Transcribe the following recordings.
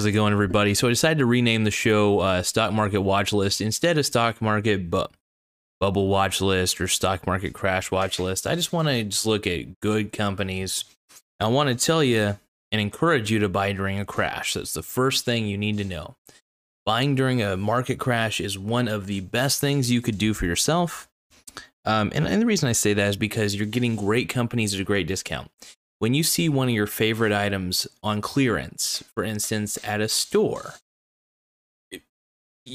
how's it going, everybody? So I decided to rename the show uh, Stock Market Watch List instead of Stock Market bu- Bubble Watch List or Stock Market Crash Watch List. I just want to just look at good companies. I want to tell you and encourage you to buy during a crash. That's the first thing you need to know. Buying during a market crash is one of the best things you could do for yourself. Um, and, and the reason I say that is because you're getting great companies at a great discount when you see one of your favorite items on clearance, for instance, at a store,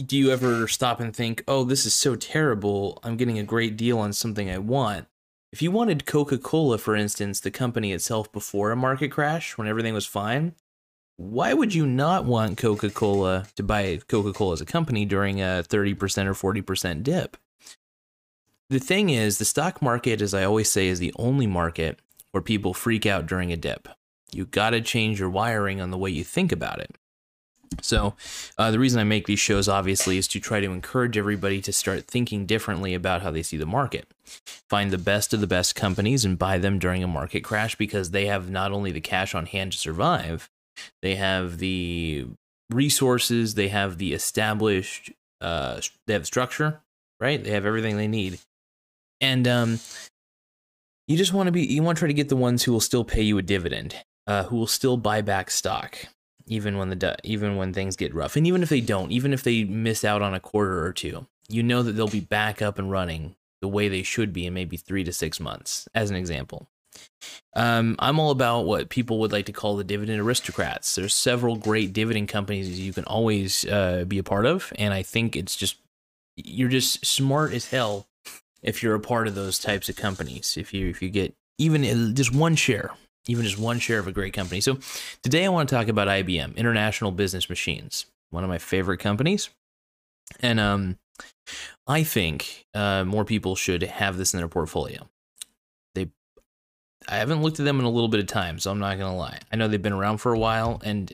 do you ever stop and think, oh, this is so terrible? I'm getting a great deal on something I want. If you wanted Coca Cola, for instance, the company itself before a market crash, when everything was fine, why would you not want Coca Cola to buy Coca Cola as a company during a 30% or 40% dip? The thing is, the stock market, as I always say, is the only market where people freak out during a dip. You got to change your wiring on the way you think about it. So, uh, the reason I make these shows obviously is to try to encourage everybody to start thinking differently about how they see the market. Find the best of the best companies and buy them during a market crash because they have not only the cash on hand to survive, they have the resources, they have the established, uh, they have structure, right? They have everything they need. And um, you just want to be you want to try to get the ones who will still pay you a dividend uh, who will still buy back stock even when the even when things get rough. And even if they don't even if they miss out on a quarter or two you know that they'll be back up and running the way they should be in maybe three to six months as an example. Um, i'm all about what people would like to call the dividend aristocrats. There's several great dividend companies you can always uh, be a part of and i think it's just you're just smart as hell if you're a part of those types of companies. If you if you get even just one share, even just one share of a great company. So today I want to talk about IBM, International Business Machines, one of my favorite companies, and um, I think uh, more people should have this in their portfolio. They, I haven't looked at them in a little bit of time, so I'm not gonna lie. I know they've been around for a while, and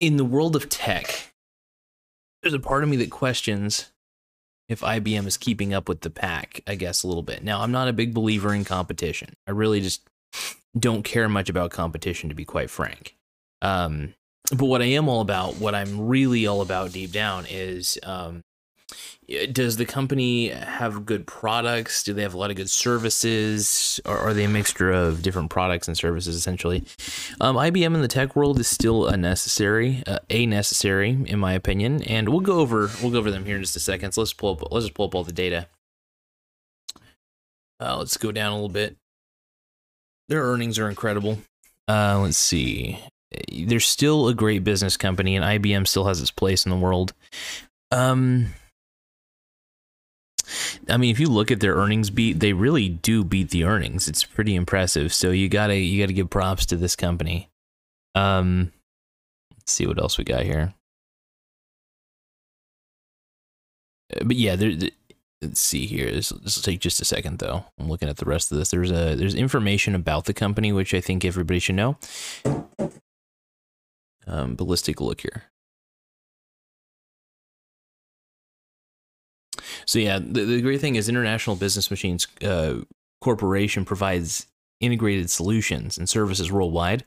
in the world of tech, there's a part of me that questions if IBM is keeping up with the pack, I guess, a little bit. Now, I'm not a big believer in competition. I really just don't care much about competition, to be quite frank. Um, but what I am all about, what I'm really all about deep down, is um, does the company have good products? Do they have a lot of good services? Or are they a mixture of different products and services essentially? Um, IBM in the tech world is still a necessary, uh, a necessary in my opinion, and we'll go over we'll go over them here in just a second. So let's pull up let's just pull up all the data. Uh, let's go down a little bit. Their earnings are incredible. Uh, let's see. They're still a great business company, and IBM still has its place in the world. Um, I mean, if you look at their earnings beat, they really do beat the earnings. It's pretty impressive. So you gotta you gotta give props to this company. Um, let's see what else we got here. Uh, but yeah, there, let's see here. This, this will take just a second though. I'm looking at the rest of this. There's a there's information about the company which I think everybody should know. Um, ballistic look here. So yeah, the, the great thing is International Business Machines uh, Corporation provides integrated solutions and services worldwide.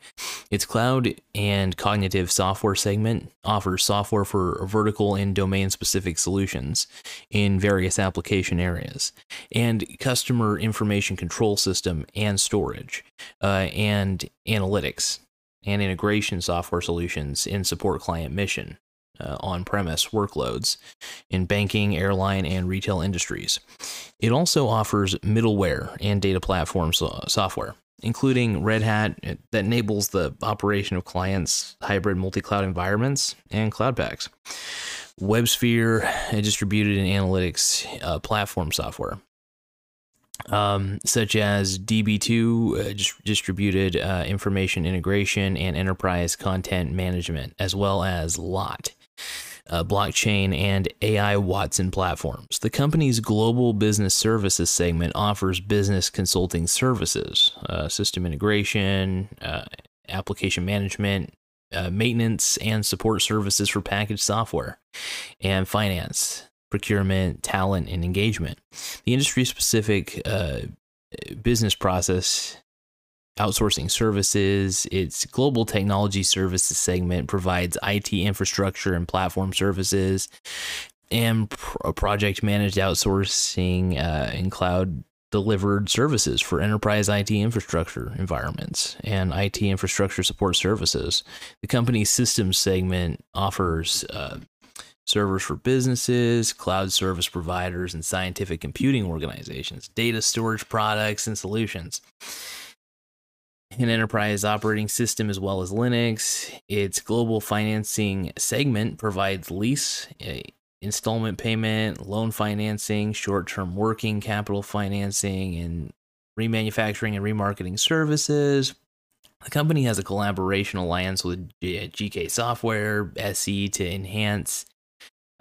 Its cloud and cognitive software segment offers software for vertical and domain specific solutions in various application areas, and customer information control system and storage, uh, and analytics and integration software solutions in support client mission uh, on premise workloads in banking, airline, and retail industries. It also offers middleware and data platform so- software, including Red Hat uh, that enables the operation of clients' hybrid multi cloud environments and Cloud Paks, WebSphere, a distributed and analytics uh, platform software. Um, such as DB2, uh, distributed uh, information integration and enterprise content management, as well as LOT, uh, blockchain, and AI Watson platforms. The company's global business services segment offers business consulting services, uh, system integration, uh, application management, uh, maintenance, and support services for packaged software, and finance, procurement, talent, and engagement. The industry specific uh, business process outsourcing services. Its global technology services segment provides IT infrastructure and platform services and pro- project managed outsourcing uh, and cloud delivered services for enterprise IT infrastructure environments and IT infrastructure support services. The company's systems segment offers uh, servers for businesses, cloud service providers, and scientific computing organizations, data storage products, and solutions. An enterprise operating system as well as Linux. Its global financing segment provides lease, installment payment, loan financing, short term working capital financing, and remanufacturing and remarketing services. The company has a collaboration alliance with GK Software SE to enhance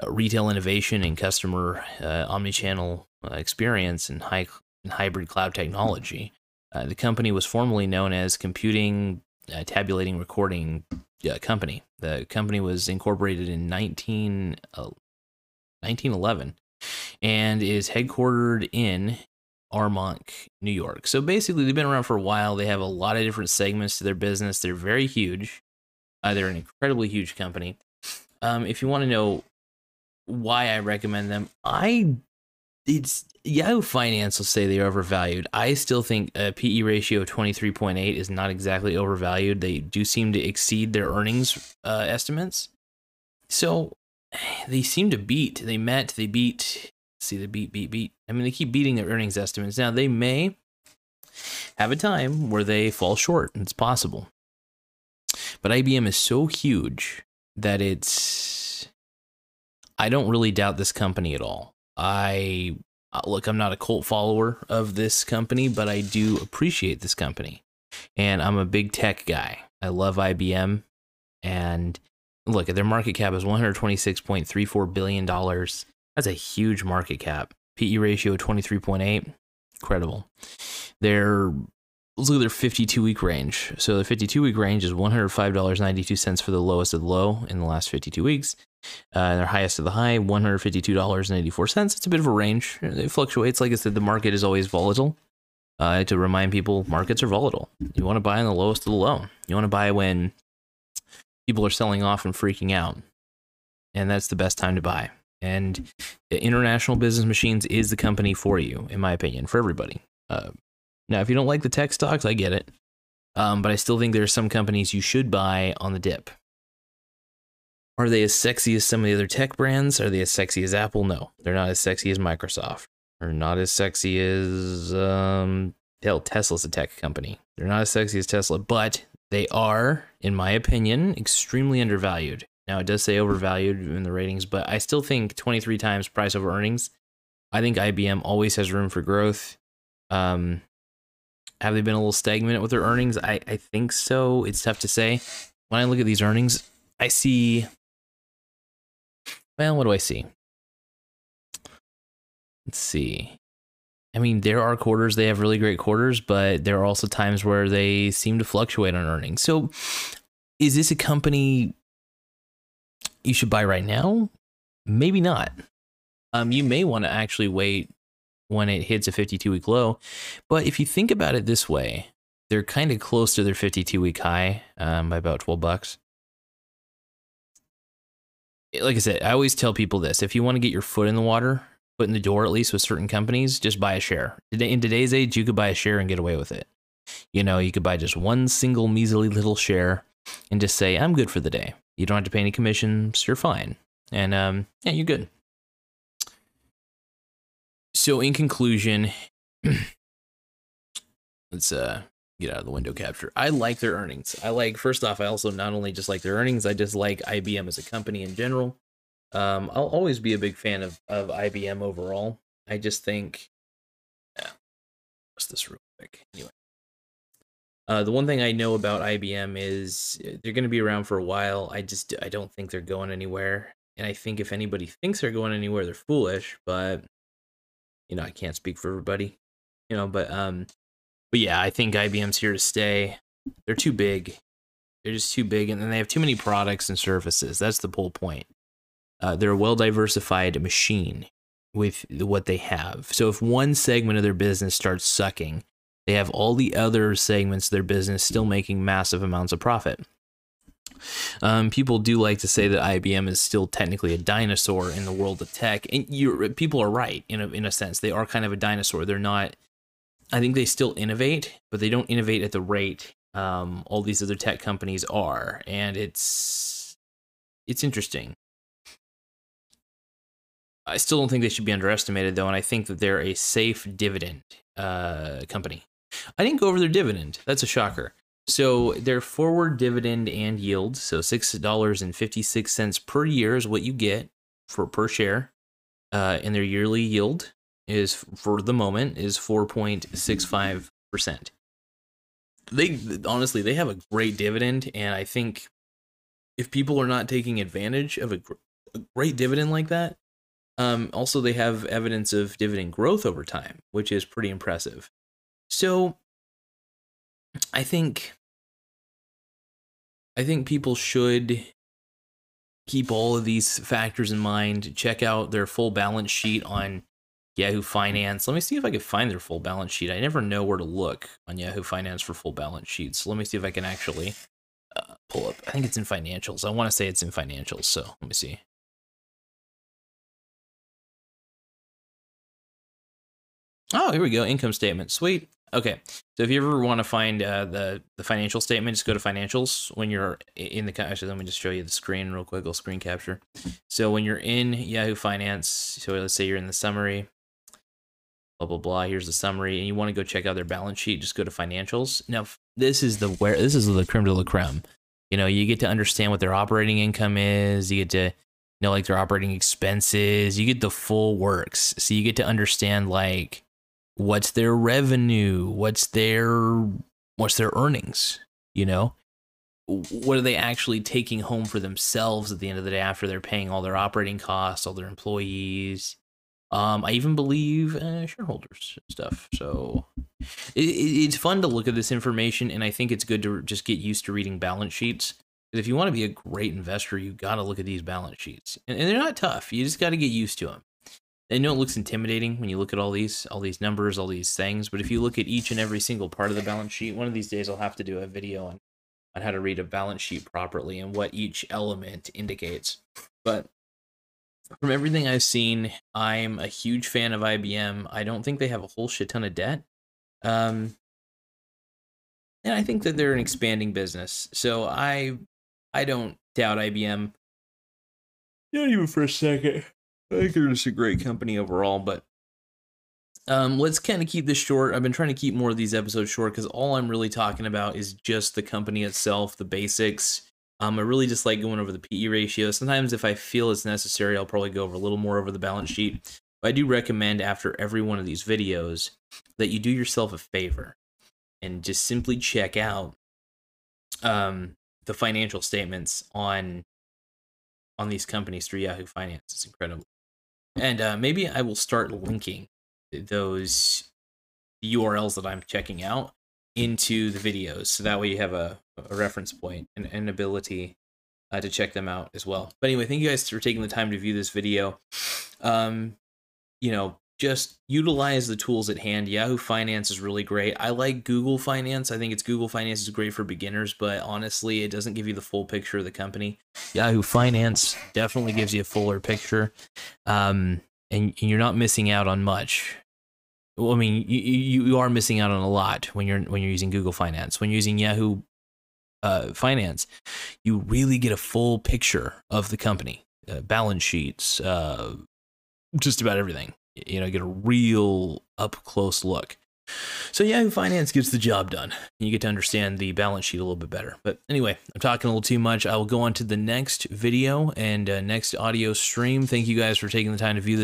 uh, retail innovation and customer uh, omnichannel experience and high and hybrid cloud technology. Uh, the company was formerly known as Computing uh, Tabulating Recording uh, Company. The company was incorporated in 19, 1911 and is headquartered in Armonk, New York. So basically, they've been around for a while. They have a lot of different segments to their business. They're very huge. Uh, they're an incredibly huge company. Um, if you want to know why I recommend them, I it's Yahoo Finance will say they're overvalued. I still think a PE ratio of 23.8 is not exactly overvalued. They do seem to exceed their earnings uh, estimates. So they seem to beat. They met, they beat. See, they beat, beat, beat. I mean, they keep beating their earnings estimates. Now, they may have a time where they fall short. It's possible. But IBM is so huge that it's. I don't really doubt this company at all. I uh, look, I'm not a cult follower of this company, but I do appreciate this company. And I'm a big tech guy. I love IBM. And look, at their market cap is $126.34 billion. That's a huge market cap. PE ratio 23.8. Incredible. Their let's look at their 52 week range. So the 52 week range is $105.92 for the lowest of the low in the last 52 weeks. Uh, their highest of the high, $152.84. It's a bit of a range. It fluctuates. Like I said, the market is always volatile. Uh, to remind people, markets are volatile. You want to buy in the lowest of the low. You want to buy when people are selling off and freaking out. And that's the best time to buy. And International Business Machines is the company for you, in my opinion, for everybody. Uh, now, if you don't like the tech stocks, I get it. Um, but I still think there are some companies you should buy on the dip. Are they as sexy as some of the other tech brands? Are they as sexy as Apple? No, they're not as sexy as Microsoft. They're not as sexy as um, hell. Tesla's a tech company. They're not as sexy as Tesla, but they are, in my opinion, extremely undervalued. Now it does say overvalued in the ratings, but I still think 23 times price over earnings. I think IBM always has room for growth. Um, have they been a little stagnant with their earnings? I, I think so. It's tough to say. When I look at these earnings, I see well, what do I see? Let's see. I mean, there are quarters, they have really great quarters, but there are also times where they seem to fluctuate on earnings. So, is this a company you should buy right now? Maybe not. Um, you may want to actually wait when it hits a 52 week low. But if you think about it this way, they're kind of close to their 52 week high um, by about 12 bucks like I said, I always tell people this: if you want to get your foot in the water, foot in the door at least with certain companies, just buy a share. In today's age, you could buy a share and get away with it. You know, you could buy just one single measly little share and just say, "I'm good for the day." You don't have to pay any commissions. You're fine, and um, yeah, you're good. So, in conclusion, let's uh get out of the window capture. I like their earnings. I like first off, I also not only just like their earnings, I just like IBM as a company in general. Um, I'll always be a big fan of of IBM overall. I just think, yeah, what's this real quick? Anyway, uh, the one thing I know about IBM is uh, they're going to be around for a while. I just I don't think they're going anywhere, and I think if anybody thinks they're going anywhere, they're foolish. But you know, I can't speak for everybody. You know, but um, but yeah, I think IBM's here to stay. They're too big. They're just too big, and then they have too many products and services. That's the whole point. Uh, they're a well diversified machine with what they have. So if one segment of their business starts sucking, They have all the other segments of their business still making massive amounts of profit. Um, people do like to say that IBM is still technically a dinosaur in the world of tech, and you people are right in a, in a sense. They are kind of a dinosaur. They're not. I think they still innovate, but they don't innovate at the rate um, all these other tech companies are, and it's it's interesting. I still don't think they should be underestimated, though, and I think that they're a safe dividend uh, company. I didn't go over their dividend. That's a shocker. So their forward dividend and yield, so six dollars and fifty six cents per year is what you get for per share, uh, and their yearly yield is for the moment is four point six five percent. They honestly they have a great dividend, and I think if people are not taking advantage of a, a great dividend like that, um, also they have evidence of dividend growth over time, which is pretty impressive. So I think I think people should keep all of these factors in mind. Check out their full balance sheet on Yahoo Finance. Let me see if I can find their full balance sheet. I never know where to look on Yahoo Finance for full balance sheets. So let me see if I can actually uh, pull up. I think it's in financials. I want to say it's in financials. So let me see. Oh, here we go. Income statement. Sweet. Okay, so if you ever want to find uh, the the financial statement, just go to financials when you're in the. Actually, let me just show you the screen real quick. I'll screen capture. So when you're in Yahoo Finance, so let's say you're in the summary, blah blah blah. Here's the summary, and you want to go check out their balance sheet. Just go to financials. Now this is the where this is the creme de la creme. You know, you get to understand what their operating income is. You get to know like their operating expenses. You get the full works. So you get to understand like what's their revenue what's their what's their earnings you know what are they actually taking home for themselves at the end of the day after they're paying all their operating costs all their employees um, i even believe uh, shareholders and stuff so it, it's fun to look at this information and i think it's good to just get used to reading balance sheets because if you want to be a great investor you got to look at these balance sheets and, and they're not tough you just got to get used to them I know it looks intimidating when you look at all these all these numbers, all these things, but if you look at each and every single part of the balance sheet, one of these days I'll have to do a video on on how to read a balance sheet properly and what each element indicates. But from everything I've seen, I'm a huge fan of IBM. I don't think they have a whole shit ton of debt. Um and I think that they're an expanding business. So I I don't doubt IBM. Not even for a second. I think they're just a great company overall, but um, let's kind of keep this short. I've been trying to keep more of these episodes short because all I'm really talking about is just the company itself, the basics. Um, I really just like going over the PE ratio. Sometimes, if I feel it's necessary, I'll probably go over a little more over the balance sheet. But I do recommend after every one of these videos that you do yourself a favor and just simply check out um, the financial statements on on these companies through Yahoo Finance. It's incredible. And uh, maybe I will start linking those URLs that I'm checking out into the videos. So that way you have a, a reference point and an ability uh, to check them out as well. But anyway, thank you guys for taking the time to view this video. Um, you know, just utilize the tools at hand. Yahoo Finance is really great. I like Google Finance. I think it's Google Finance is great for beginners, but honestly, it doesn't give you the full picture of the company. Yahoo Finance definitely gives you a fuller picture, um, and, and you're not missing out on much. Well, I mean, you, you you are missing out on a lot when you're when you're using Google Finance. When you're using Yahoo uh, Finance, you really get a full picture of the company, uh, balance sheets, uh, just about everything you know, get a real up close look. So Yahoo Finance gets the job done. You get to understand the balance sheet a little bit better. But anyway, I'm talking a little too much. I will go on to the next video and uh, next audio stream. Thank you guys for taking the time to view this.